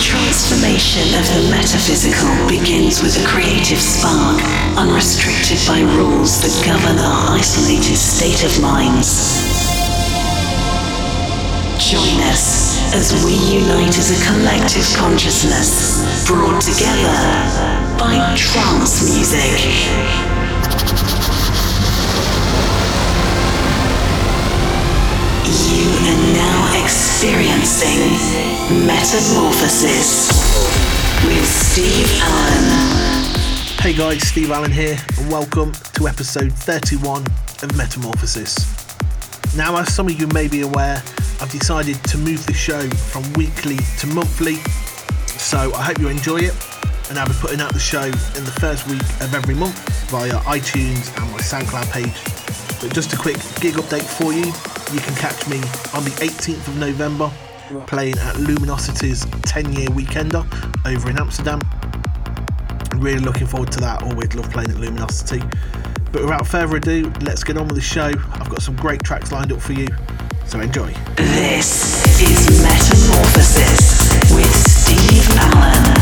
transformation of the metaphysical begins with a creative spark, unrestricted by rules that govern our isolated state of minds. Join us as we unite as a collective consciousness, brought together by trance music. Metamorphosis with Steve Allen. Hey guys, Steve Allen here, and welcome to episode 31 of Metamorphosis. Now, as some of you may be aware, I've decided to move the show from weekly to monthly, so I hope you enjoy it. And I'll be putting out the show in the first week of every month via iTunes and my SoundCloud page. But just a quick gig update for you you can catch me on the 18th of November playing at Luminosity's 10 year weekender over in Amsterdam. Really looking forward to that. Always love playing at Luminosity. But without further ado, let's get on with the show. I've got some great tracks lined up for you, so enjoy. This is Metamorphosis with Steve Allen.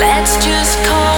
Let's just call.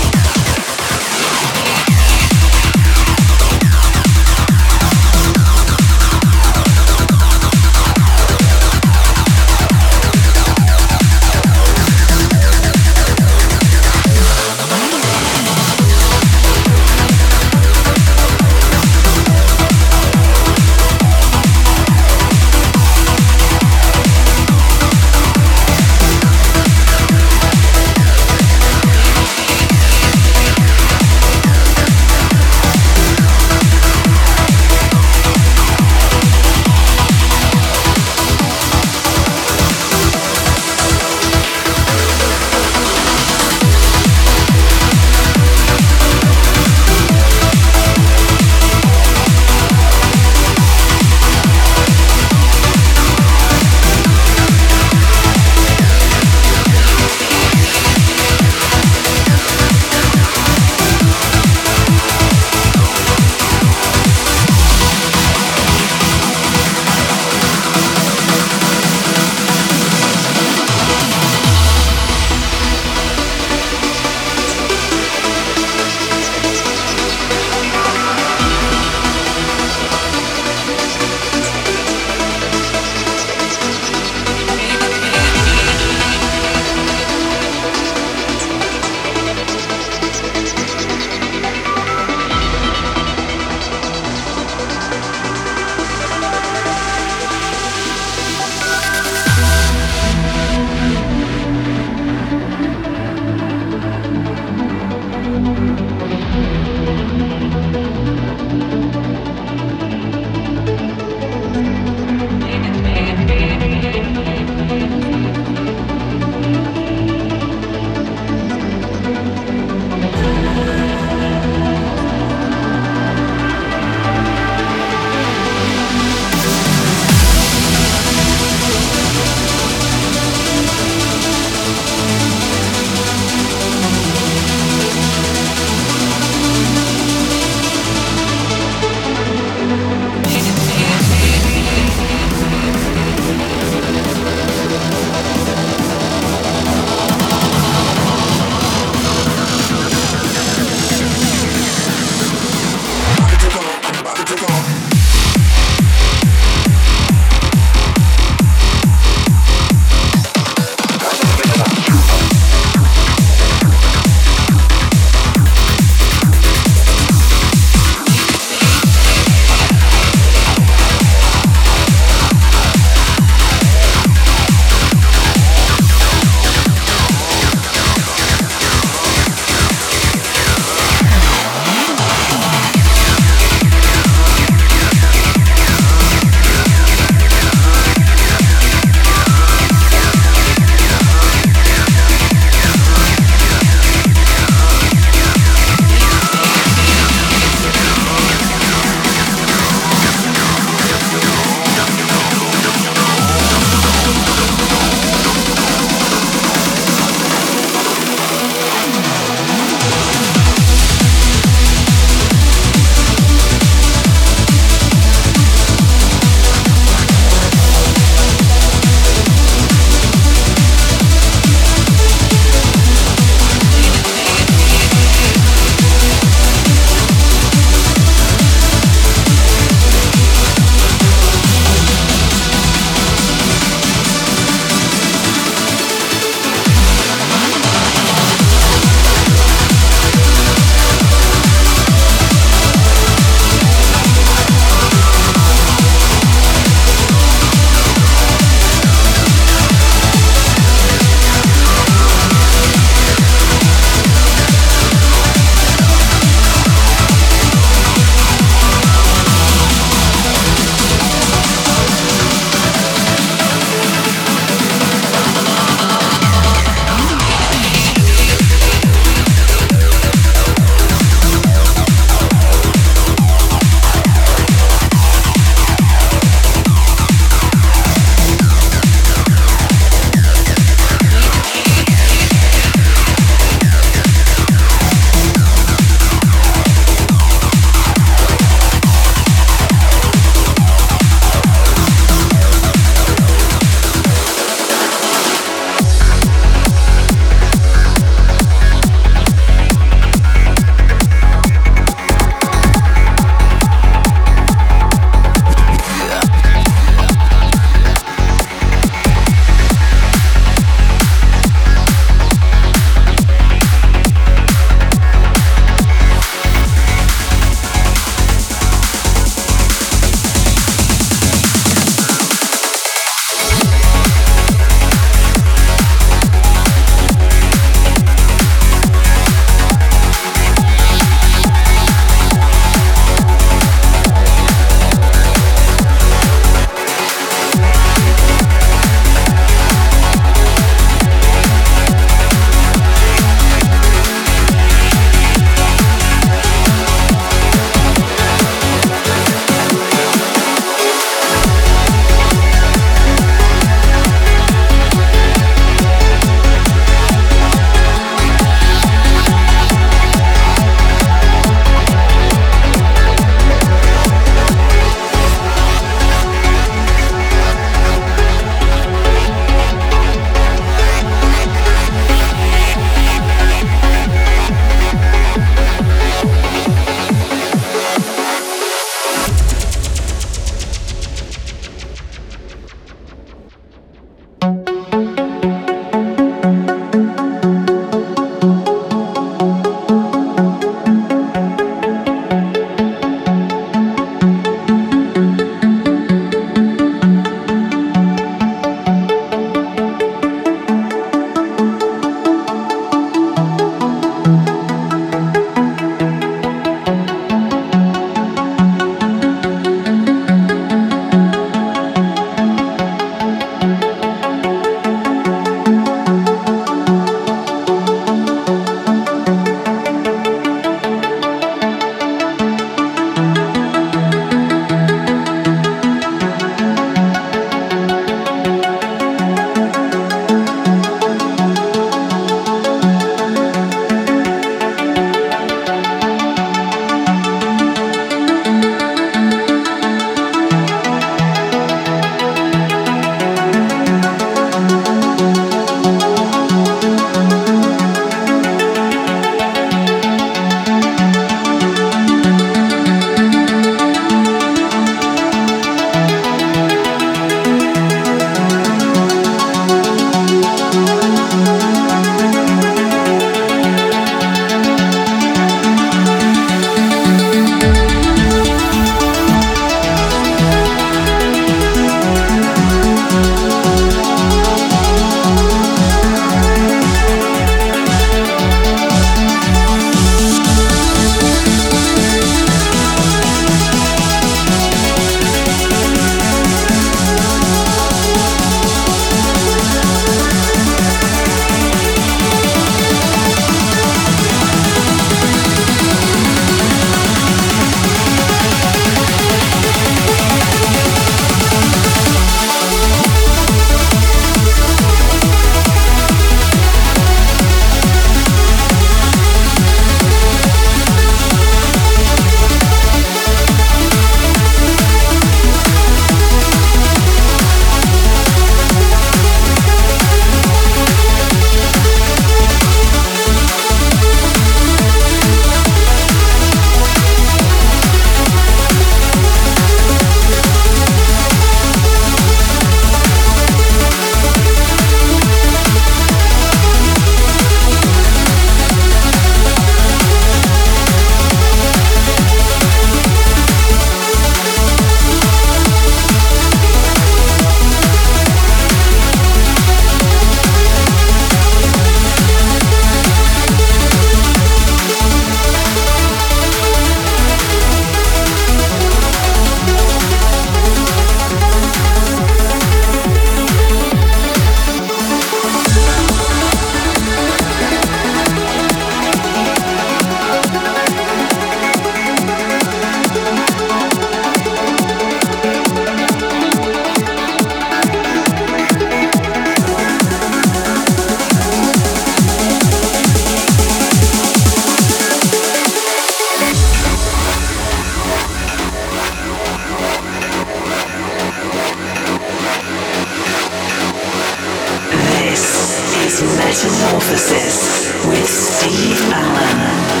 Metamorphosis with Steve Allen.